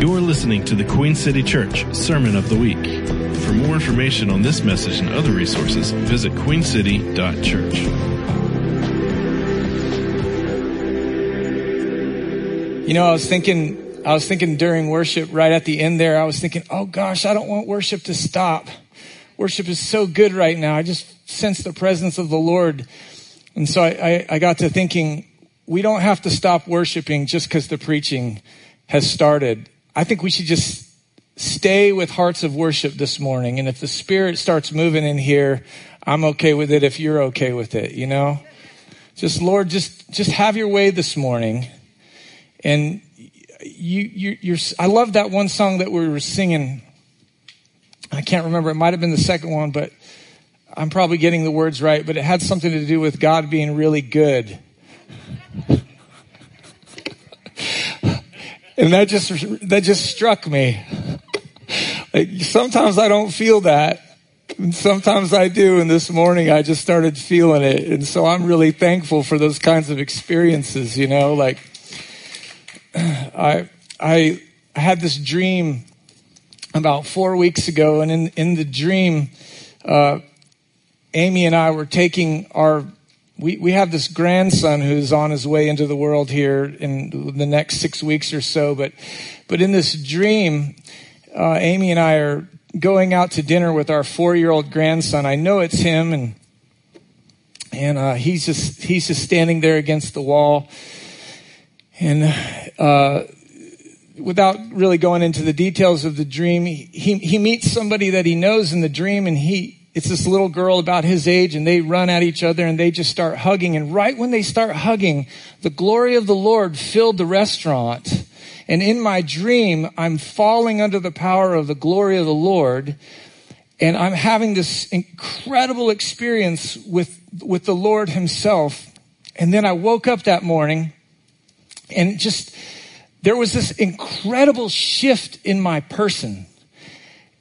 You're listening to the Queen City Church Sermon of the Week. For more information on this message and other resources, visit queencity.church. You know, I was thinking, I was thinking during worship right at the end there, I was thinking, oh gosh, I don't want worship to stop. Worship is so good right now. I just sense the presence of the Lord. And so I, I, I got to thinking, we don't have to stop worshiping just because the preaching has started. I think we should just stay with hearts of worship this morning. And if the Spirit starts moving in here, I'm okay with it if you're okay with it, you know? Just, Lord, just, just have your way this morning. And you, you, you're, I love that one song that we were singing. I can't remember. It might have been the second one, but I'm probably getting the words right, but it had something to do with God being really good. And that just, that just struck me. Like, sometimes I don't feel that. And sometimes I do. And this morning I just started feeling it. And so I'm really thankful for those kinds of experiences, you know, like I, I had this dream about four weeks ago. And in, in the dream, uh, Amy and I were taking our we, we have this grandson who's on his way into the world here in the next six weeks or so. But, but in this dream, uh, Amy and I are going out to dinner with our four year old grandson. I know it's him and, and, uh, he's just, he's just standing there against the wall. And, uh, without really going into the details of the dream, he, he meets somebody that he knows in the dream and he, it's this little girl about his age and they run at each other and they just start hugging. And right when they start hugging, the glory of the Lord filled the restaurant. And in my dream, I'm falling under the power of the glory of the Lord. And I'm having this incredible experience with, with the Lord himself. And then I woke up that morning and just, there was this incredible shift in my person.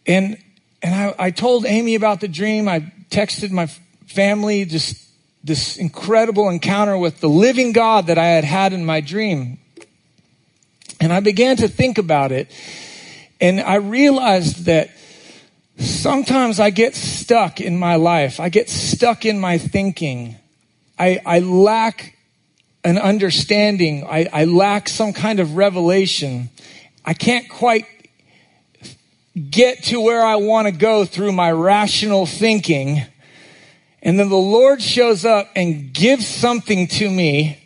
And and I, I told Amy about the dream. I texted my family just this incredible encounter with the living God that I had had in my dream. And I began to think about it. And I realized that sometimes I get stuck in my life. I get stuck in my thinking. I, I lack an understanding. I, I lack some kind of revelation. I can't quite get to where I want to go through my rational thinking. And then the Lord shows up and gives something to me.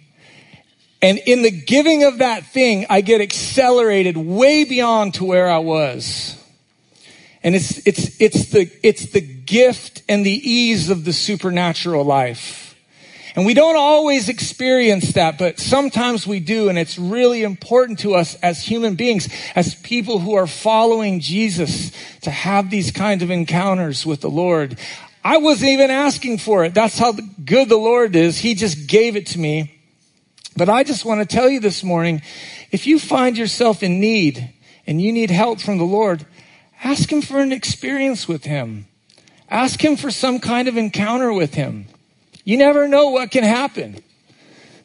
And in the giving of that thing, I get accelerated way beyond to where I was. And it's, it's, it's the, it's the gift and the ease of the supernatural life. And we don't always experience that, but sometimes we do. And it's really important to us as human beings, as people who are following Jesus to have these kind of encounters with the Lord. I wasn't even asking for it. That's how good the Lord is. He just gave it to me. But I just want to tell you this morning, if you find yourself in need and you need help from the Lord, ask Him for an experience with Him. Ask Him for some kind of encounter with Him. You never know what can happen.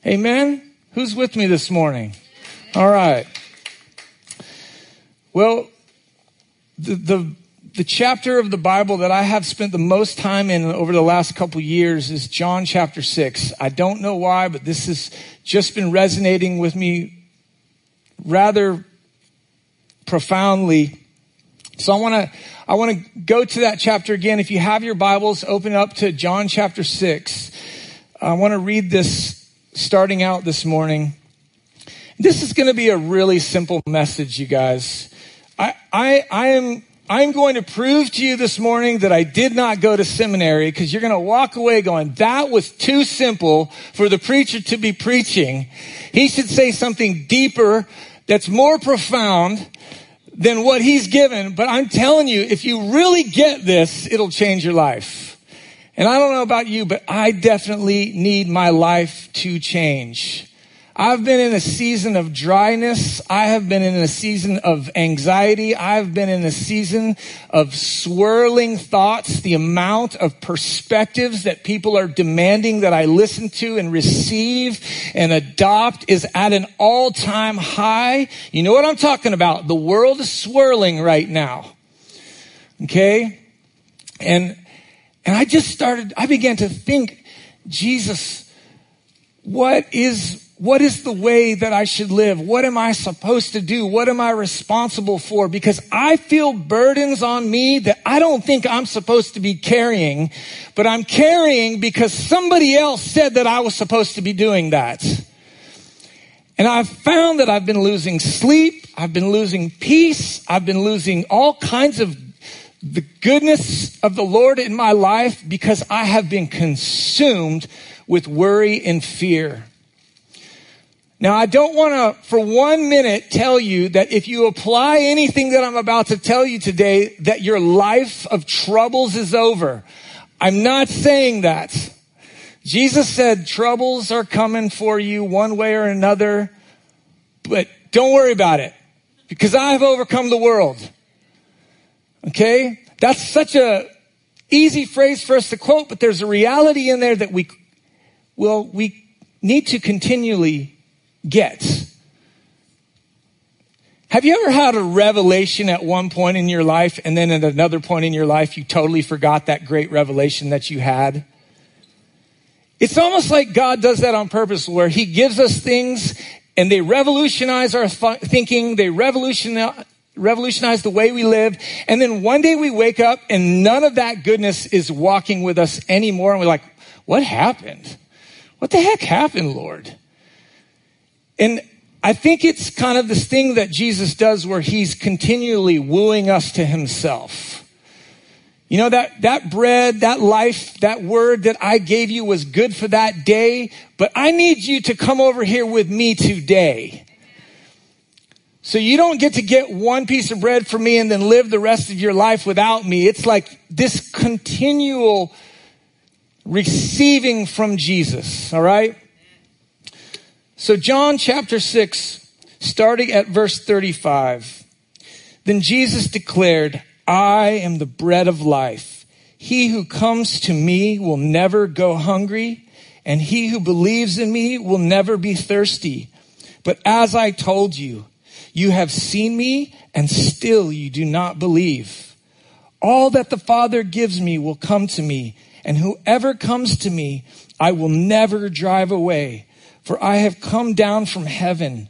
Amen? Who's with me this morning? All right. Well, the, the, the chapter of the Bible that I have spent the most time in over the last couple years is John chapter 6. I don't know why, but this has just been resonating with me rather profoundly. So I want to I want to go to that chapter again. If you have your Bibles, open up to John chapter 6. I want to read this starting out this morning. This is going to be a really simple message, you guys. I, I, I am, I'm going to prove to you this morning that I did not go to seminary because you're going to walk away going, that was too simple for the preacher to be preaching. He should say something deeper that's more profound than what he's given. But I'm telling you, if you really get this, it'll change your life. And I don't know about you, but I definitely need my life to change. I've been in a season of dryness. I have been in a season of anxiety. I've been in a season of swirling thoughts. The amount of perspectives that people are demanding that I listen to and receive and adopt is at an all time high. You know what I'm talking about? The world is swirling right now. Okay? And, and I just started, I began to think, Jesus, what is what is the way that I should live? What am I supposed to do? What am I responsible for? Because I feel burdens on me that I don't think I'm supposed to be carrying, but I'm carrying because somebody else said that I was supposed to be doing that. And I've found that I've been losing sleep. I've been losing peace. I've been losing all kinds of the goodness of the Lord in my life because I have been consumed with worry and fear. Now, I don't want to, for one minute, tell you that if you apply anything that I'm about to tell you today, that your life of troubles is over. I'm not saying that. Jesus said troubles are coming for you one way or another, but don't worry about it because I've overcome the world. Okay? That's such a easy phrase for us to quote, but there's a reality in there that we, well, we need to continually get. Have you ever had a revelation at one point in your life and then at another point in your life you totally forgot that great revelation that you had? It's almost like God does that on purpose where he gives us things and they revolutionize our th- thinking, they revolutionize revolutionize the way we live. And then one day we wake up and none of that goodness is walking with us anymore. And we're like, what happened? What the heck happened, Lord? And I think it's kind of this thing that Jesus does where he's continually wooing us to himself. You know, that, that bread, that life, that word that I gave you was good for that day, but I need you to come over here with me today. So you don't get to get one piece of bread from me and then live the rest of your life without me. It's like this continual receiving from Jesus. All right. So, John chapter 6, starting at verse 35. Then Jesus declared, I am the bread of life. He who comes to me will never go hungry, and he who believes in me will never be thirsty. But as I told you, you have seen me, and still you do not believe. All that the Father gives me will come to me, and whoever comes to me, I will never drive away. For I have come down from heaven,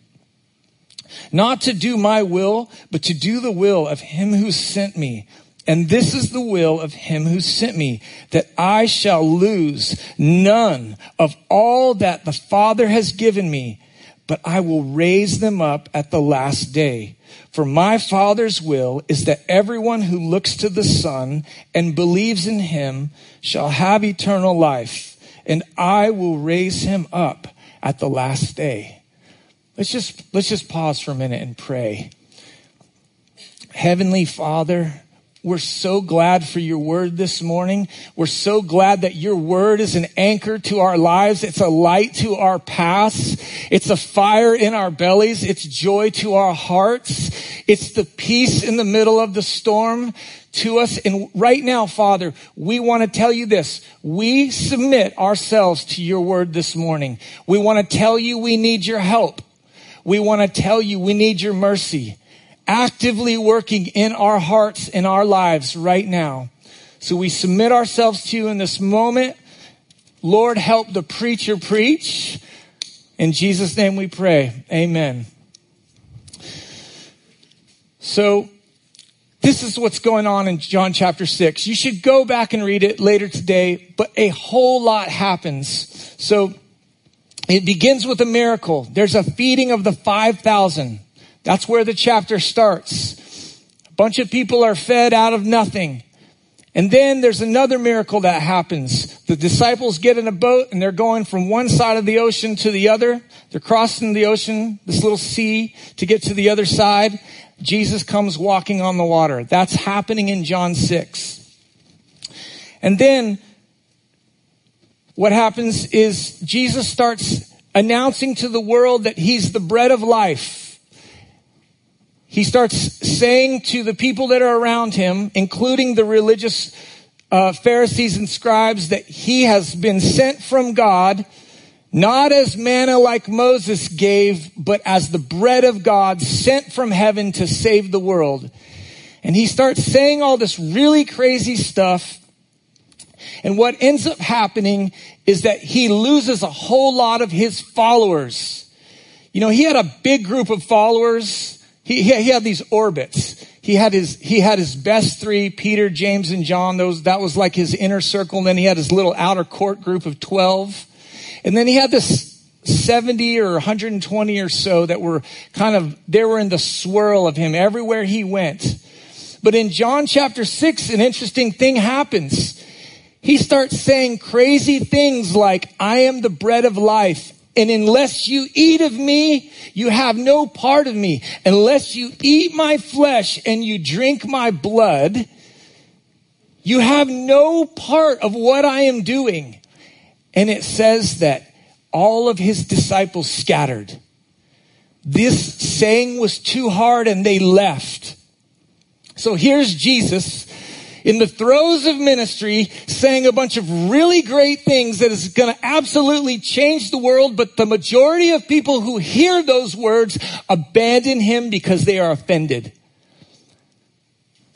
not to do my will, but to do the will of him who sent me. And this is the will of him who sent me, that I shall lose none of all that the Father has given me, but I will raise them up at the last day. For my Father's will is that everyone who looks to the Son and believes in him shall have eternal life, and I will raise him up at the last day. Let's just, let's just pause for a minute and pray. Heavenly Father, we're so glad for your word this morning. We're so glad that your word is an anchor to our lives. It's a light to our paths. It's a fire in our bellies. It's joy to our hearts. It's the peace in the middle of the storm to us. And right now, Father, we want to tell you this. We submit ourselves to your word this morning. We want to tell you we need your help. We want to tell you we need your mercy actively working in our hearts in our lives right now. So we submit ourselves to you in this moment. Lord, help the preacher preach. In Jesus' name we pray. Amen. So, this is what's going on in John chapter 6. You should go back and read it later today, but a whole lot happens. So it begins with a miracle. There's a feeding of the 5,000. That's where the chapter starts. A bunch of people are fed out of nothing. And then there's another miracle that happens. The disciples get in a boat and they're going from one side of the ocean to the other. They're crossing the ocean, this little sea, to get to the other side. Jesus comes walking on the water. That's happening in John 6. And then what happens is Jesus starts announcing to the world that he's the bread of life. He starts saying to the people that are around him, including the religious uh, Pharisees and scribes, that he has been sent from God, not as manna like Moses gave, but as the bread of God sent from heaven to save the world. And he starts saying all this really crazy stuff. And what ends up happening is that he loses a whole lot of his followers. You know, he had a big group of followers. He, he, he had these orbits. He had his, he had his best three, Peter, James, and John. Those, that was like his inner circle. And then he had his little outer court group of 12. And then he had this 70 or 120 or so that were kind of, they were in the swirl of him everywhere he went. But in John chapter 6, an interesting thing happens. He starts saying crazy things like, I am the bread of life. And unless you eat of me, you have no part of me. Unless you eat my flesh and you drink my blood, you have no part of what I am doing. And it says that all of his disciples scattered. This saying was too hard and they left. So here's Jesus in the throes of ministry saying a bunch of really great things that is going to absolutely change the world, but the majority of people who hear those words abandon him because they are offended.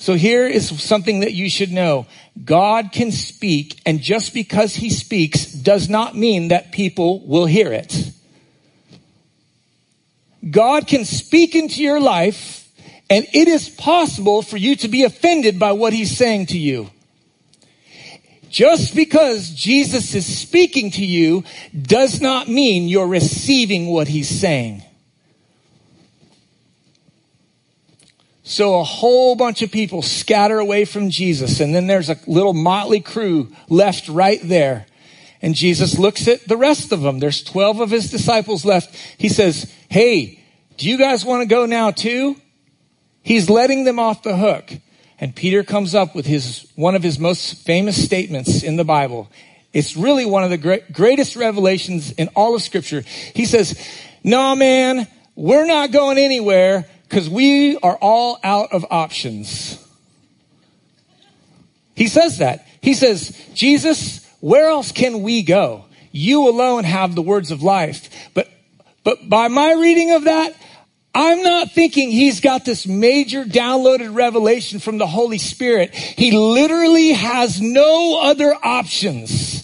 So here is something that you should know. God can speak, and just because he speaks does not mean that people will hear it. God can speak into your life and it is possible for you to be offended by what he's saying to you. Just because Jesus is speaking to you does not mean you're receiving what he's saying. So a whole bunch of people scatter away from Jesus, and then there's a little motley crew left right there. And Jesus looks at the rest of them. There's 12 of his disciples left. He says, Hey, do you guys want to go now too? He's letting them off the hook. And Peter comes up with his, one of his most famous statements in the Bible. It's really one of the great, greatest revelations in all of scripture. He says, no man, we're not going anywhere because we are all out of options. He says that. He says, Jesus, where else can we go? You alone have the words of life. But, but by my reading of that, I'm not thinking he's got this major downloaded revelation from the Holy Spirit. He literally has no other options.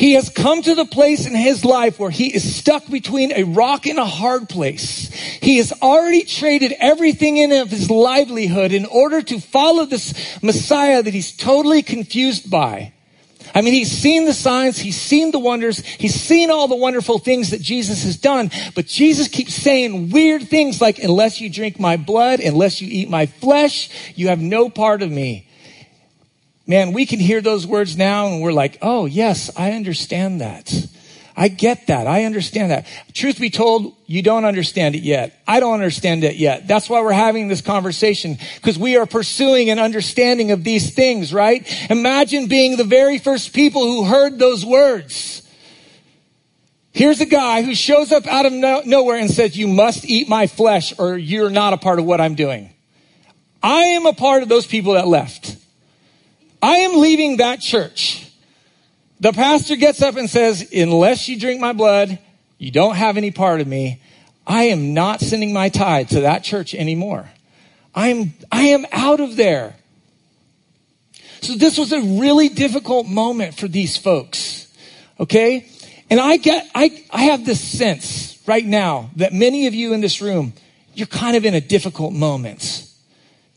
He has come to the place in his life where he is stuck between a rock and a hard place. He has already traded everything in of his livelihood in order to follow this Messiah that he's totally confused by. I mean, he's seen the signs, he's seen the wonders, he's seen all the wonderful things that Jesus has done, but Jesus keeps saying weird things like, unless you drink my blood, unless you eat my flesh, you have no part of me. Man, we can hear those words now and we're like, oh yes, I understand that. I get that. I understand that. Truth be told, you don't understand it yet. I don't understand it yet. That's why we're having this conversation because we are pursuing an understanding of these things, right? Imagine being the very first people who heard those words. Here's a guy who shows up out of no- nowhere and says, you must eat my flesh or you're not a part of what I'm doing. I am a part of those people that left. I am leaving that church. The pastor gets up and says, unless you drink my blood, you don't have any part of me. I am not sending my tithe to that church anymore. I'm, I am out of there. So this was a really difficult moment for these folks. Okay? And I get, I, I have this sense right now that many of you in this room, you're kind of in a difficult moment.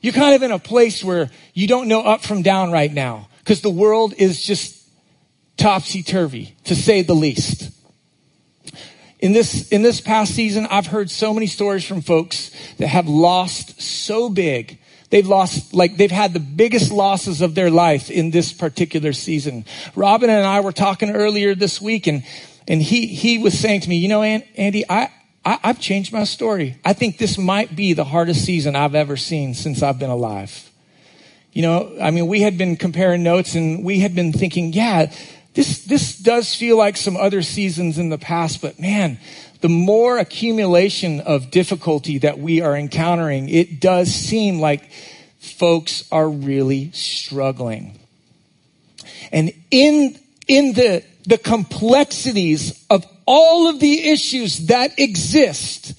You're kind of in a place where you don't know up from down right now because the world is just topsy turvy, to say the least. In this, in this past season, I've heard so many stories from folks that have lost so big. They've lost, like, they've had the biggest losses of their life in this particular season. Robin and I were talking earlier this week and, and he, he was saying to me, you know, Andy, I, I, I've changed my story. I think this might be the hardest season I've ever seen since I've been alive. You know, I mean, we had been comparing notes and we had been thinking, yeah, this, this does feel like some other seasons in the past, but man, the more accumulation of difficulty that we are encountering, it does seem like folks are really struggling. And in, in the, the complexities of all of the issues that exist,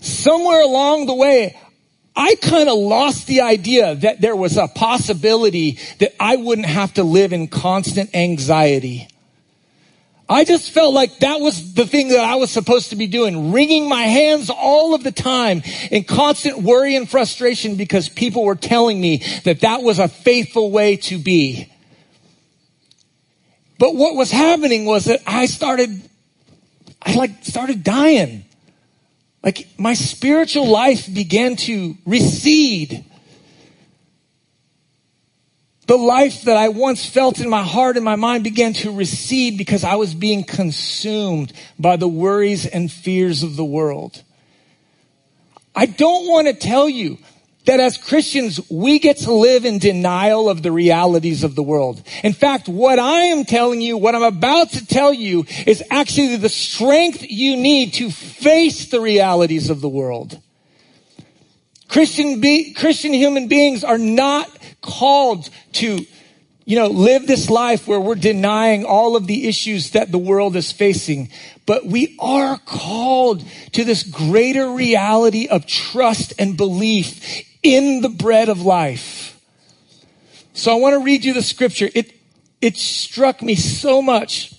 somewhere along the way, I kind of lost the idea that there was a possibility that I wouldn't have to live in constant anxiety. I just felt like that was the thing that I was supposed to be doing, wringing my hands all of the time in constant worry and frustration because people were telling me that that was a faithful way to be. But what was happening was that I started, I like started dying. Like my spiritual life began to recede. The life that I once felt in my heart and my mind began to recede because I was being consumed by the worries and fears of the world. I don't want to tell you that as Christians, we get to live in denial of the realities of the world. In fact, what I am telling you, what I'm about to tell you is actually the strength you need to face the realities of the world. Christian, be, Christian human beings are not called to, you know, live this life where we're denying all of the issues that the world is facing. But we are called to this greater reality of trust and belief in the bread of life. So I want to read you the scripture. It, it struck me so much.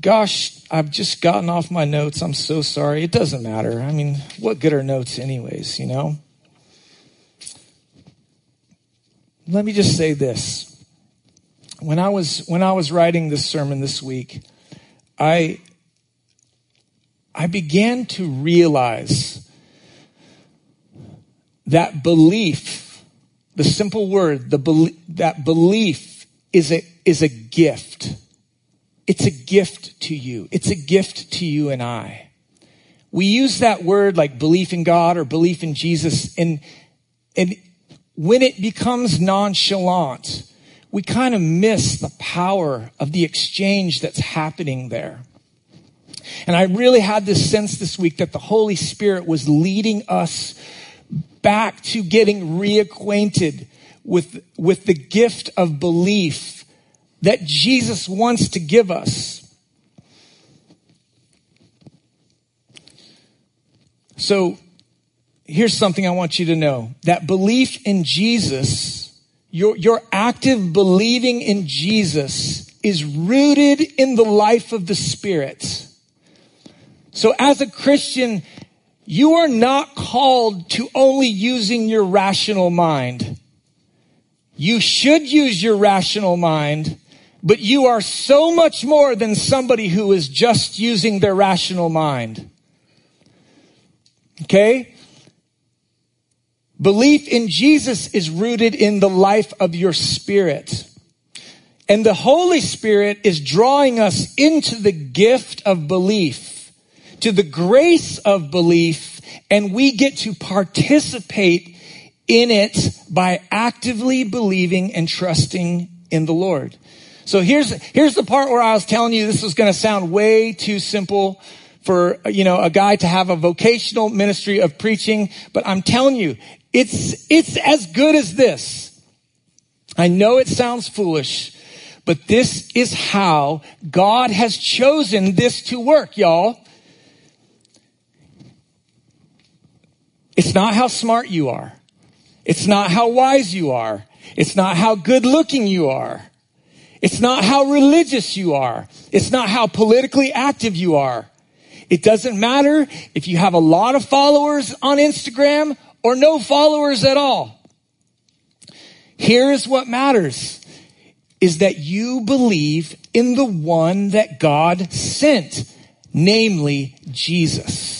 Gosh, I've just gotten off my notes. I'm so sorry. It doesn't matter. I mean, what good are notes anyways, you know? Let me just say this. When I was when I was writing this sermon this week, I I began to realize that belief, the simple word, the that belief is a, is a gift. It's a gift to you. It's a gift to you and I. We use that word like belief in God or belief in Jesus and, and when it becomes nonchalant, we kind of miss the power of the exchange that's happening there. And I really had this sense this week that the Holy Spirit was leading us back to getting reacquainted with, with the gift of belief that Jesus wants to give us. So here's something I want you to know that belief in Jesus, your, your active believing in Jesus is rooted in the life of the Spirit. So as a Christian, you are not called to only using your rational mind. You should use your rational mind, but you are so much more than somebody who is just using their rational mind. Okay? Belief in Jesus is rooted in the life of your spirit. And the Holy Spirit is drawing us into the gift of belief to the grace of belief and we get to participate in it by actively believing and trusting in the Lord. So here's, here's the part where I was telling you this was going to sound way too simple for, you know, a guy to have a vocational ministry of preaching, but I'm telling you, it's, it's as good as this. I know it sounds foolish, but this is how God has chosen this to work, y'all. It's not how smart you are. It's not how wise you are. It's not how good looking you are. It's not how religious you are. It's not how politically active you are. It doesn't matter if you have a lot of followers on Instagram or no followers at all. Here's what matters is that you believe in the one that God sent, namely Jesus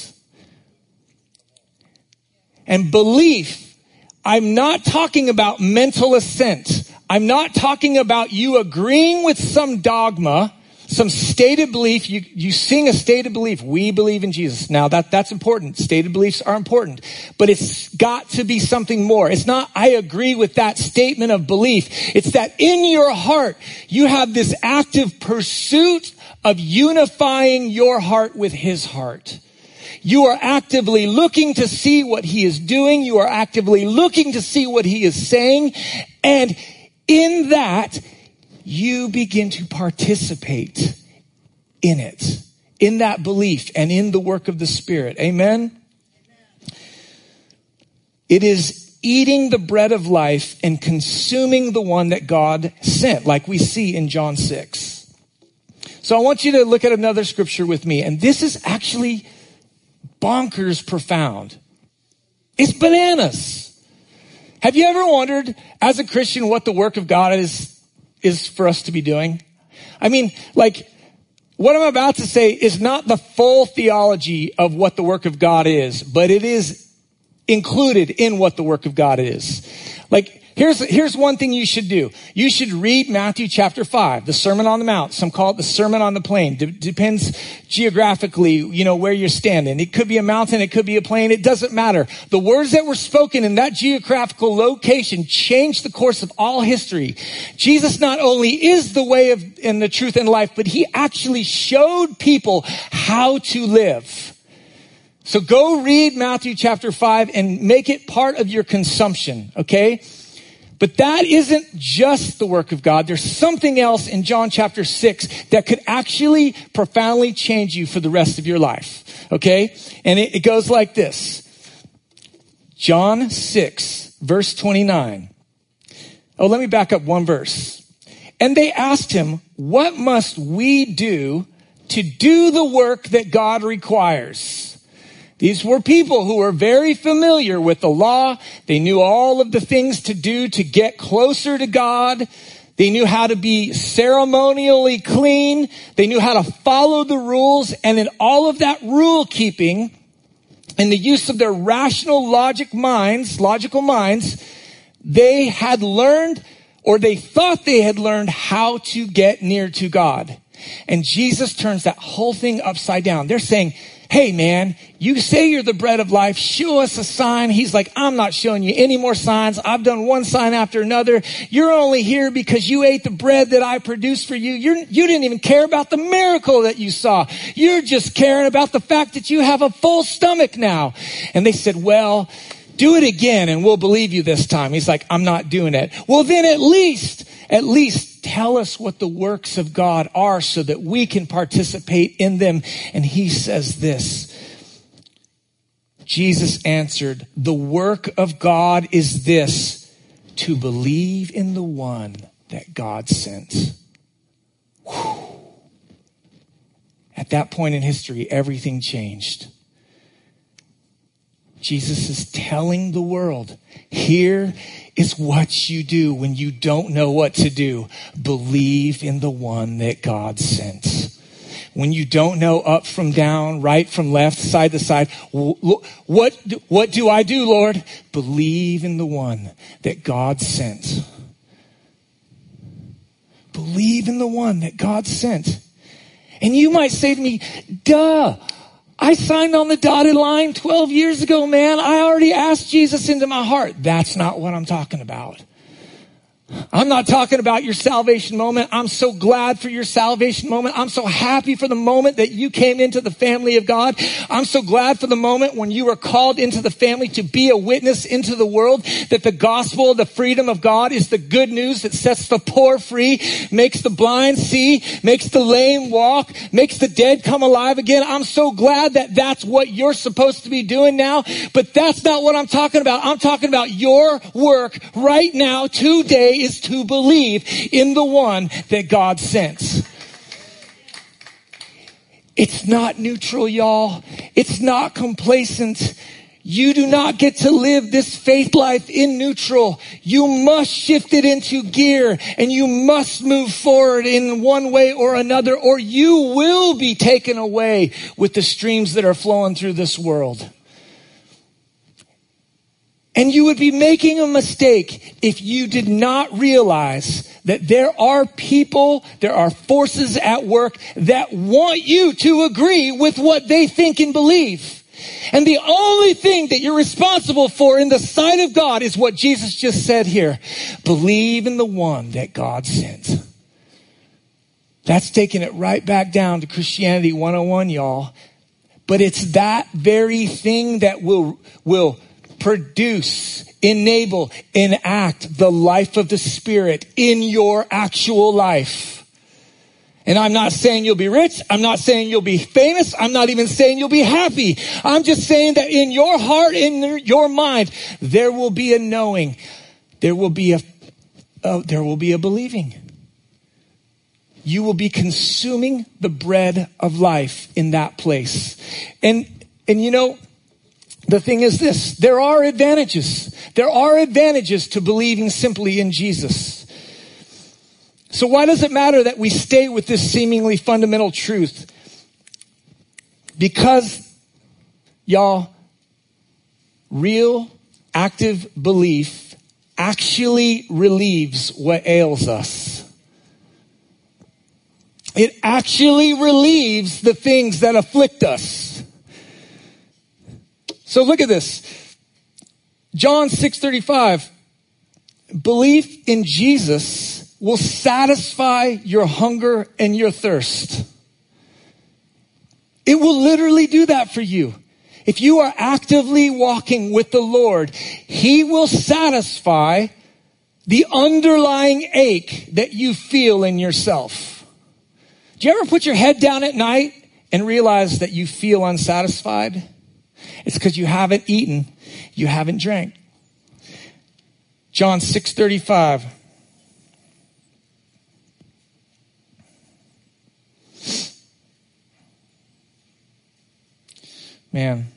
and belief, I'm not talking about mental assent. I'm not talking about you agreeing with some dogma some stated belief. You, you sing a stated belief. We believe in Jesus. Now that, that's important. Stated beliefs are important, but it's got to be something more. It's not, I agree with that statement of belief. It's that in your heart, you have this active pursuit of unifying your heart with his heart. You are actively looking to see what he is doing. You are actively looking to see what he is saying. And in that, you begin to participate in it, in that belief and in the work of the Spirit. Amen? It is eating the bread of life and consuming the one that God sent, like we see in John 6. So I want you to look at another scripture with me, and this is actually bonkers profound. It's bananas. Have you ever wondered, as a Christian, what the work of God is is for us to be doing. I mean, like, what I'm about to say is not the full theology of what the work of God is, but it is included in what the work of God is. Like, Here's, here's one thing you should do. You should read Matthew chapter 5, the Sermon on the Mount. Some call it the Sermon on the Plain. D- depends geographically, you know, where you're standing. It could be a mountain, it could be a plain, it doesn't matter. The words that were spoken in that geographical location changed the course of all history. Jesus not only is the way of, and the truth and life, but he actually showed people how to live. So go read Matthew chapter 5 and make it part of your consumption, okay? But that isn't just the work of God. There's something else in John chapter 6 that could actually profoundly change you for the rest of your life. Okay? And it, it goes like this. John 6, verse 29. Oh, let me back up one verse. And they asked him, what must we do to do the work that God requires? These were people who were very familiar with the law. They knew all of the things to do to get closer to God. They knew how to be ceremonially clean. They knew how to follow the rules. And in all of that rule keeping, in the use of their rational logic minds, logical minds, they had learned or they thought they had learned how to get near to God. And Jesus turns that whole thing upside down. They're saying, Hey man, you say you're the bread of life. Show us a sign. He's like, I'm not showing you any more signs. I've done one sign after another. You're only here because you ate the bread that I produced for you. You're, you didn't even care about the miracle that you saw. You're just caring about the fact that you have a full stomach now. And they said, well, do it again and we'll believe you this time. He's like, I'm not doing it. Well, then at least, at least tell us what the works of God are so that we can participate in them. And he says this. Jesus answered, the work of God is this, to believe in the one that God sent. Whew. At that point in history, everything changed. Jesus is telling the world, here is what you do when you don't know what to do. Believe in the one that God sent. When you don't know up from down, right from left, side to side, what, what do I do, Lord? Believe in the one that God sent. Believe in the one that God sent. And you might say to me, duh, I signed on the dotted line 12 years ago, man. I already asked Jesus into my heart. That's not what I'm talking about. I'm not talking about your salvation moment. I'm so glad for your salvation moment. I'm so happy for the moment that you came into the family of God. I'm so glad for the moment when you were called into the family to be a witness into the world that the gospel, the freedom of God is the good news that sets the poor free, makes the blind see, makes the lame walk, makes the dead come alive again. I'm so glad that that's what you're supposed to be doing now, but that's not what I'm talking about. I'm talking about your work right now, today, is to believe in the one that God sent. It's not neutral, y'all. It's not complacent. You do not get to live this faith life in neutral. You must shift it into gear and you must move forward in one way or another or you will be taken away with the streams that are flowing through this world. And you would be making a mistake if you did not realize that there are people, there are forces at work that want you to agree with what they think and believe. And the only thing that you're responsible for in the sight of God is what Jesus just said here. Believe in the one that God sent. That's taking it right back down to Christianity 101, y'all. But it's that very thing that will, will produce, enable, enact the life of the Spirit in your actual life. And I'm not saying you'll be rich. I'm not saying you'll be famous. I'm not even saying you'll be happy. I'm just saying that in your heart, in your mind, there will be a knowing. There will be a, uh, there will be a believing. You will be consuming the bread of life in that place. And, and you know, the thing is this, there are advantages. There are advantages to believing simply in Jesus. So why does it matter that we stay with this seemingly fundamental truth? Because, y'all, real active belief actually relieves what ails us. It actually relieves the things that afflict us. So look at this. John 6:35 Belief in Jesus will satisfy your hunger and your thirst. It will literally do that for you. If you are actively walking with the Lord, He will satisfy the underlying ache that you feel in yourself. Do you ever put your head down at night and realize that you feel unsatisfied? It's because you haven't eaten, you haven't drank. John 635. Man.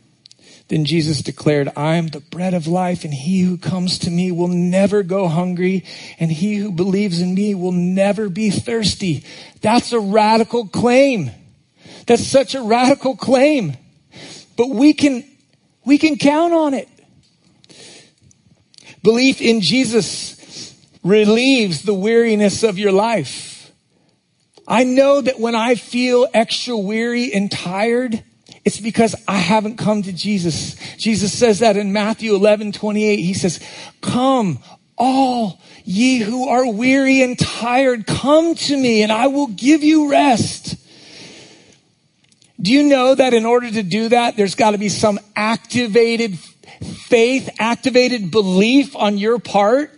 Then Jesus declared, I am the bread of life, and he who comes to me will never go hungry, and he who believes in me will never be thirsty. That's a radical claim. That's such a radical claim. But we can, we can count on it. Belief in Jesus relieves the weariness of your life. I know that when I feel extra weary and tired, it's because I haven't come to Jesus. Jesus says that in Matthew 11, 28. He says, come all ye who are weary and tired, come to me and I will give you rest. Do you know that in order to do that, there's got to be some activated faith, activated belief on your part?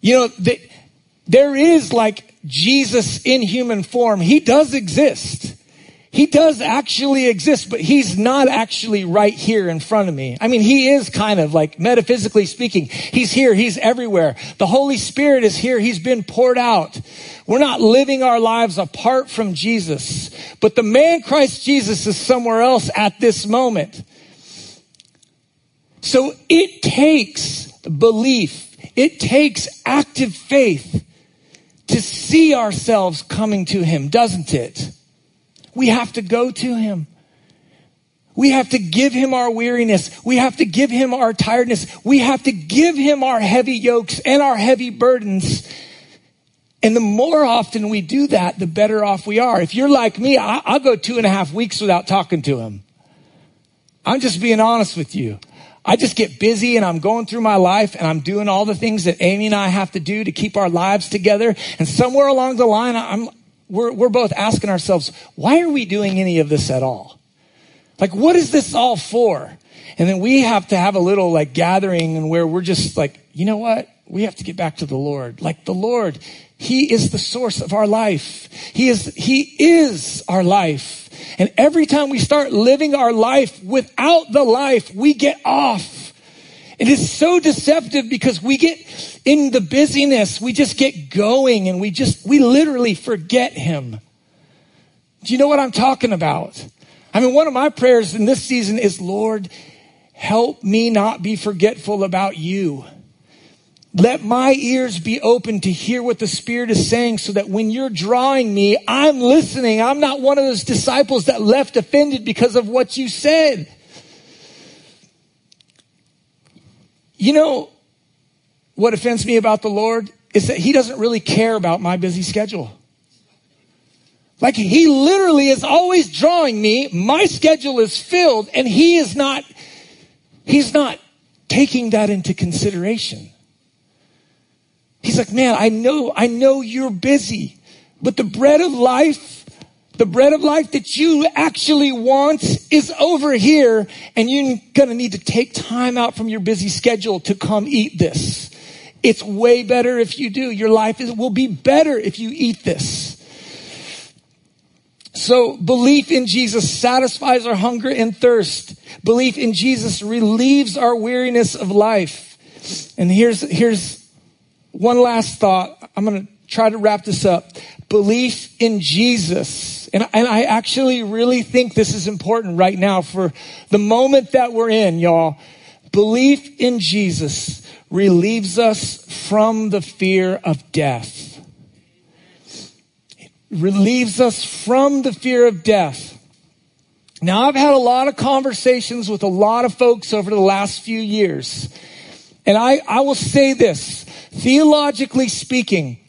You know, the, there is like Jesus in human form. He does exist. He does actually exist, but he's not actually right here in front of me. I mean, he is kind of like metaphysically speaking. He's here. He's everywhere. The Holy Spirit is here. He's been poured out. We're not living our lives apart from Jesus, but the man Christ Jesus is somewhere else at this moment. So it takes belief. It takes active faith to see ourselves coming to him, doesn't it? We have to go to him. We have to give him our weariness. We have to give him our tiredness. We have to give him our heavy yokes and our heavy burdens. And the more often we do that, the better off we are. If you're like me, I'll go two and a half weeks without talking to him. I'm just being honest with you. I just get busy and I'm going through my life and I'm doing all the things that Amy and I have to do to keep our lives together. And somewhere along the line, I'm, we're, we're both asking ourselves, why are we doing any of this at all? Like, what is this all for? And then we have to have a little like gathering and where we're just like, you know what? We have to get back to the Lord. Like the Lord, He is the source of our life. He is, He is our life. And every time we start living our life without the life, we get off. It is so deceptive because we get in the busyness, we just get going and we just, we literally forget Him. Do you know what I'm talking about? I mean, one of my prayers in this season is, Lord, help me not be forgetful about you. Let my ears be open to hear what the Spirit is saying so that when you're drawing me, I'm listening. I'm not one of those disciples that left offended because of what you said. You know what offends me about the Lord is that he doesn't really care about my busy schedule. Like he literally is always drawing me. My schedule is filled and he is not, he's not taking that into consideration. He's like, man, I know, I know you're busy, but the bread of life, the bread of life that you actually want is over here and you're gonna need to take time out from your busy schedule to come eat this. It's way better if you do. Your life is, will be better if you eat this. So belief in Jesus satisfies our hunger and thirst. Belief in Jesus relieves our weariness of life. And here's, here's one last thought. I'm going to try to wrap this up. Belief in Jesus. And, and I actually really think this is important right now for the moment that we're in, y'all. Belief in Jesus relieves us from the fear of death It relieves us from the fear of death. Now, I've had a lot of conversations with a lot of folks over the last few years. And I, I will say this, theologically speaking,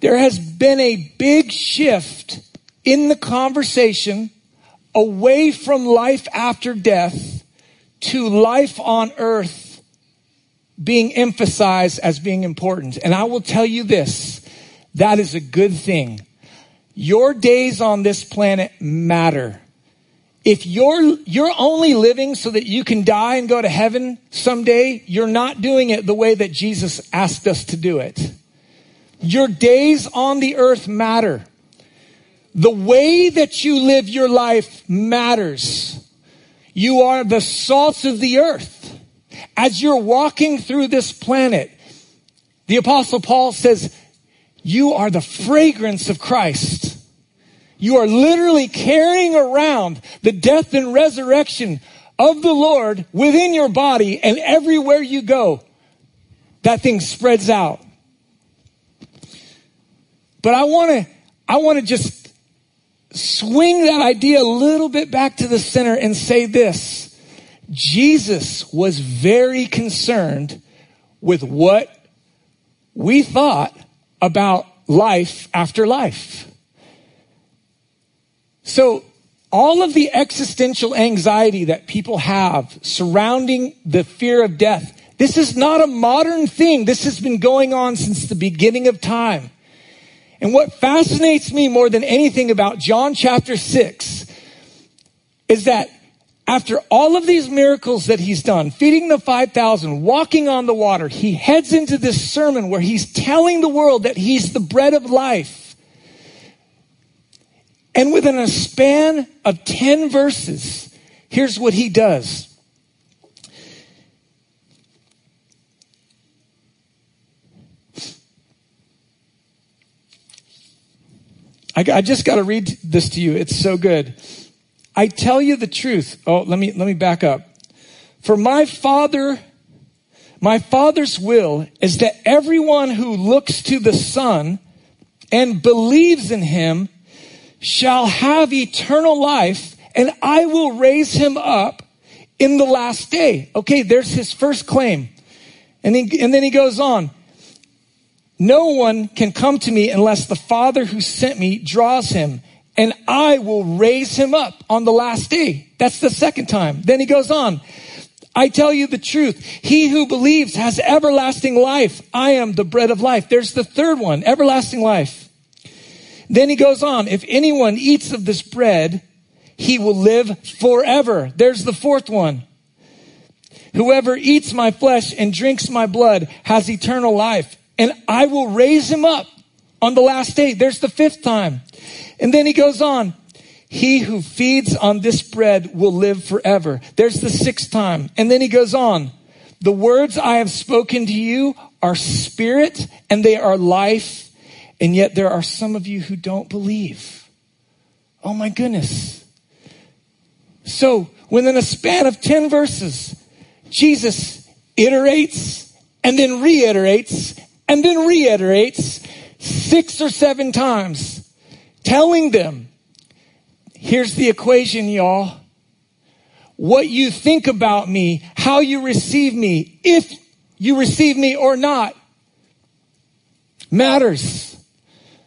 there has been a big shift in the conversation away from life after death to life on earth being emphasized as being important. And I will tell you this, that is a good thing. Your days on this planet matter. If you're, you're only living so that you can die and go to heaven someday, you're not doing it the way that Jesus asked us to do it. Your days on the earth matter. The way that you live your life matters. You are the salt of the earth. As you're walking through this planet, the apostle Paul says, you are the fragrance of Christ. You are literally carrying around the death and resurrection of the Lord within your body and everywhere you go, that thing spreads out. But I want to, I want to just swing that idea a little bit back to the center and say this. Jesus was very concerned with what we thought about life after life. So all of the existential anxiety that people have surrounding the fear of death, this is not a modern thing. This has been going on since the beginning of time. And what fascinates me more than anything about John chapter 6 is that after all of these miracles that he's done, feeding the 5,000, walking on the water, he heads into this sermon where he's telling the world that he's the bread of life. And within a span of 10 verses, here's what he does. I, I just got to read this to you. It's so good. I tell you the truth. Oh, let me, let me back up. For my father, my father's will is that everyone who looks to the son and believes in him shall have eternal life and I will raise him up in the last day. Okay, there's his first claim. And, he, and then he goes on. No one can come to me unless the Father who sent me draws him, and I will raise him up on the last day. That's the second time. Then he goes on. I tell you the truth. He who believes has everlasting life. I am the bread of life. There's the third one, everlasting life. Then he goes on, if anyone eats of this bread, he will live forever. There's the fourth one. Whoever eats my flesh and drinks my blood has eternal life, and I will raise him up on the last day. There's the fifth time. And then he goes on, he who feeds on this bread will live forever. There's the sixth time. And then he goes on, the words I have spoken to you are spirit and they are life and yet there are some of you who don't believe. Oh my goodness. So within a span of 10 verses, Jesus iterates and then reiterates and then reiterates six or seven times, telling them, here's the equation, y'all. What you think about me, how you receive me, if you receive me or not, matters.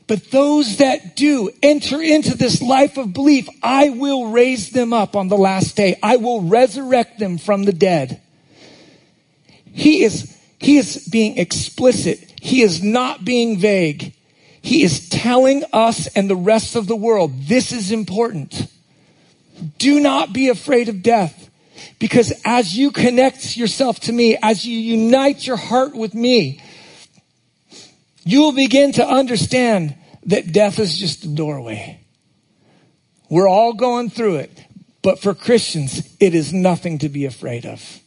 But those that do enter into this life of belief, I will raise them up on the last day. I will resurrect them from the dead. He is, he is being explicit. He is not being vague. He is telling us and the rest of the world, this is important. Do not be afraid of death. Because as you connect yourself to me, as you unite your heart with me, you will begin to understand that death is just a doorway. We're all going through it, but for Christians, it is nothing to be afraid of.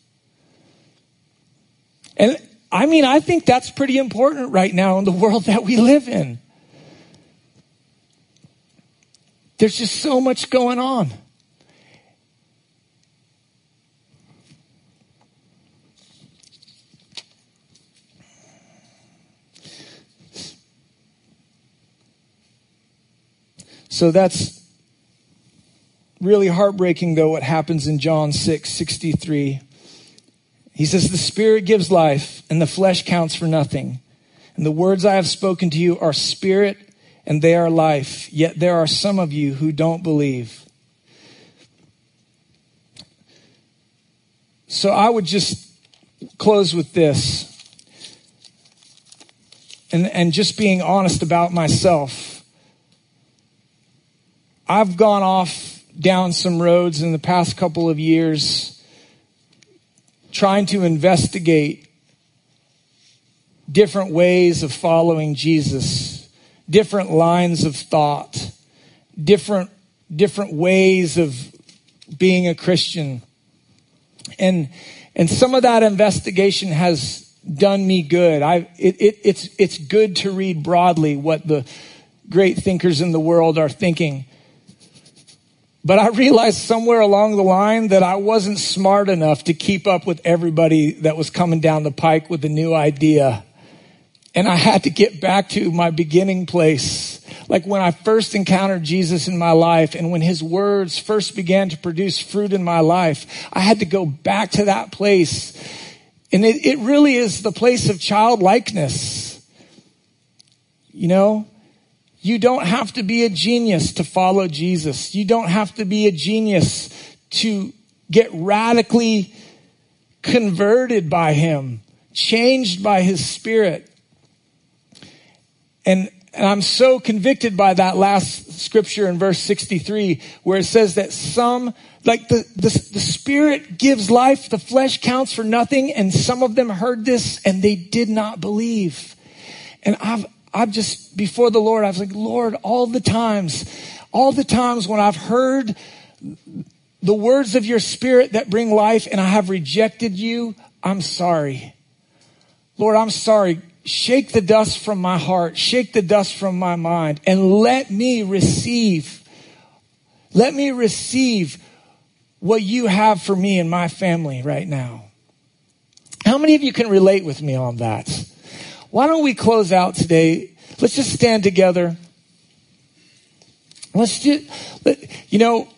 And I mean, I think that's pretty important right now in the world that we live in. There's just so much going on. So that's really heartbreaking, though, what happens in John 6 63. He says, The Spirit gives life, and the flesh counts for nothing. And the words I have spoken to you are spirit, and they are life. Yet there are some of you who don't believe. So I would just close with this. And, and just being honest about myself. I've gone off down some roads in the past couple of years trying to investigate different ways of following Jesus, different lines of thought, different, different ways of being a Christian. And, and some of that investigation has done me good. I, it, it, it's, it's good to read broadly what the great thinkers in the world are thinking. But I realized somewhere along the line that I wasn't smart enough to keep up with everybody that was coming down the pike with a new idea. And I had to get back to my beginning place. Like when I first encountered Jesus in my life and when his words first began to produce fruit in my life, I had to go back to that place. And it, it really is the place of childlikeness. You know, you don't have to be a genius to follow Jesus. You don't have to be a genius to get radically converted by him, changed by his spirit. And, and I'm so convicted by that last scripture in verse 63 where it says that some, like the, the, the spirit gives life, the flesh counts for nothing. And some of them heard this and they did not believe. And I've, I've just, before the Lord, I was like, Lord, all the times, all the times when I've heard the words of your spirit that bring life and I have rejected you, I'm sorry. Lord, I'm sorry. Shake the dust from my heart, shake the dust from my mind, and let me receive, let me receive what you have for me and my family right now. How many of you can relate with me on that? Why don't we close out today? Let's just stand together. Let's just, you know,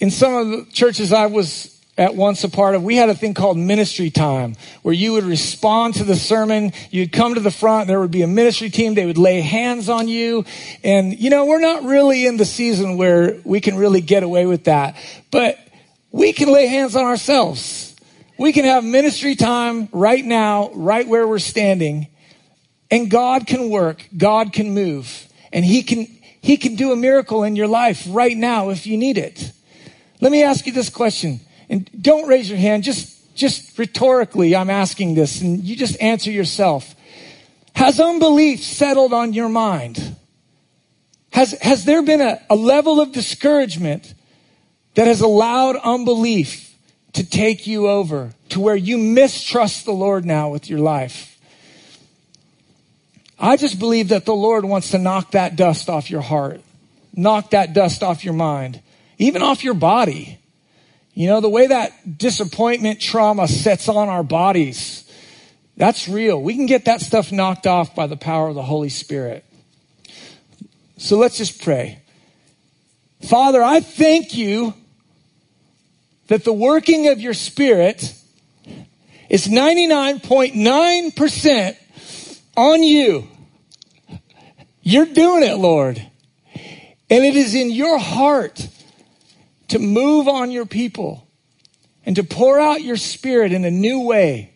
in some of the churches I was at once a part of, we had a thing called ministry time where you would respond to the sermon. You'd come to the front. There would be a ministry team. They would lay hands on you. And, you know, we're not really in the season where we can really get away with that, but we can lay hands on ourselves. We can have ministry time right now, right where we're standing, and God can work. God can move. And He can, He can do a miracle in your life right now if you need it. Let me ask you this question. And don't raise your hand, just, just rhetorically, I'm asking this, and you just answer yourself. Has unbelief settled on your mind? Has, has there been a, a level of discouragement that has allowed unbelief to take you over to where you mistrust the Lord now with your life. I just believe that the Lord wants to knock that dust off your heart, knock that dust off your mind, even off your body. You know, the way that disappointment trauma sets on our bodies, that's real. We can get that stuff knocked off by the power of the Holy Spirit. So let's just pray. Father, I thank you that the working of your spirit is 99.9% on you. You're doing it, Lord. And it is in your heart to move on your people and to pour out your spirit in a new way.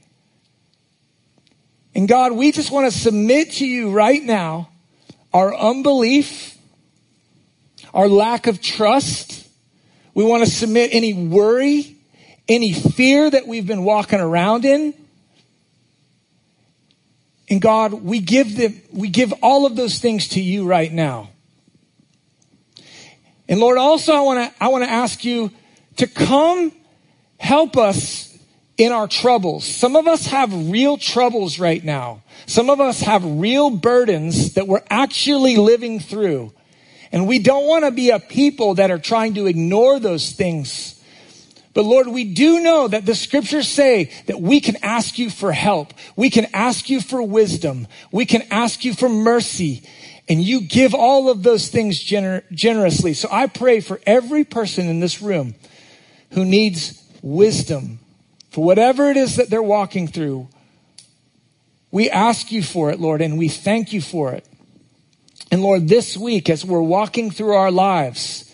And God, we just want to submit to you right now our unbelief, our lack of trust. We want to submit any worry, any fear that we've been walking around in. And God, we give them, we give all of those things to you right now. And Lord, also I want to, I want to ask you to come help us in our troubles. Some of us have real troubles right now. Some of us have real burdens that we're actually living through. And we don't want to be a people that are trying to ignore those things. But Lord, we do know that the scriptures say that we can ask you for help. We can ask you for wisdom. We can ask you for mercy. And you give all of those things gener- generously. So I pray for every person in this room who needs wisdom for whatever it is that they're walking through. We ask you for it, Lord, and we thank you for it. And Lord, this week, as we're walking through our lives,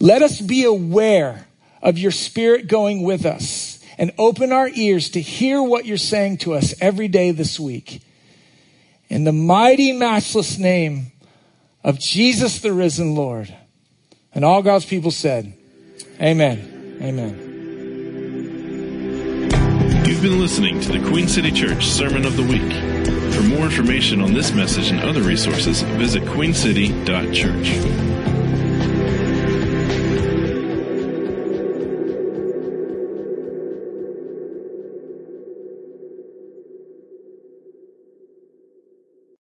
let us be aware of your spirit going with us and open our ears to hear what you're saying to us every day this week. In the mighty, matchless name of Jesus, the risen Lord. And all God's people said, Amen. Amen. You've been listening to the Queen City Church Sermon of the Week. For more information on this message and other resources, visit queencity.church.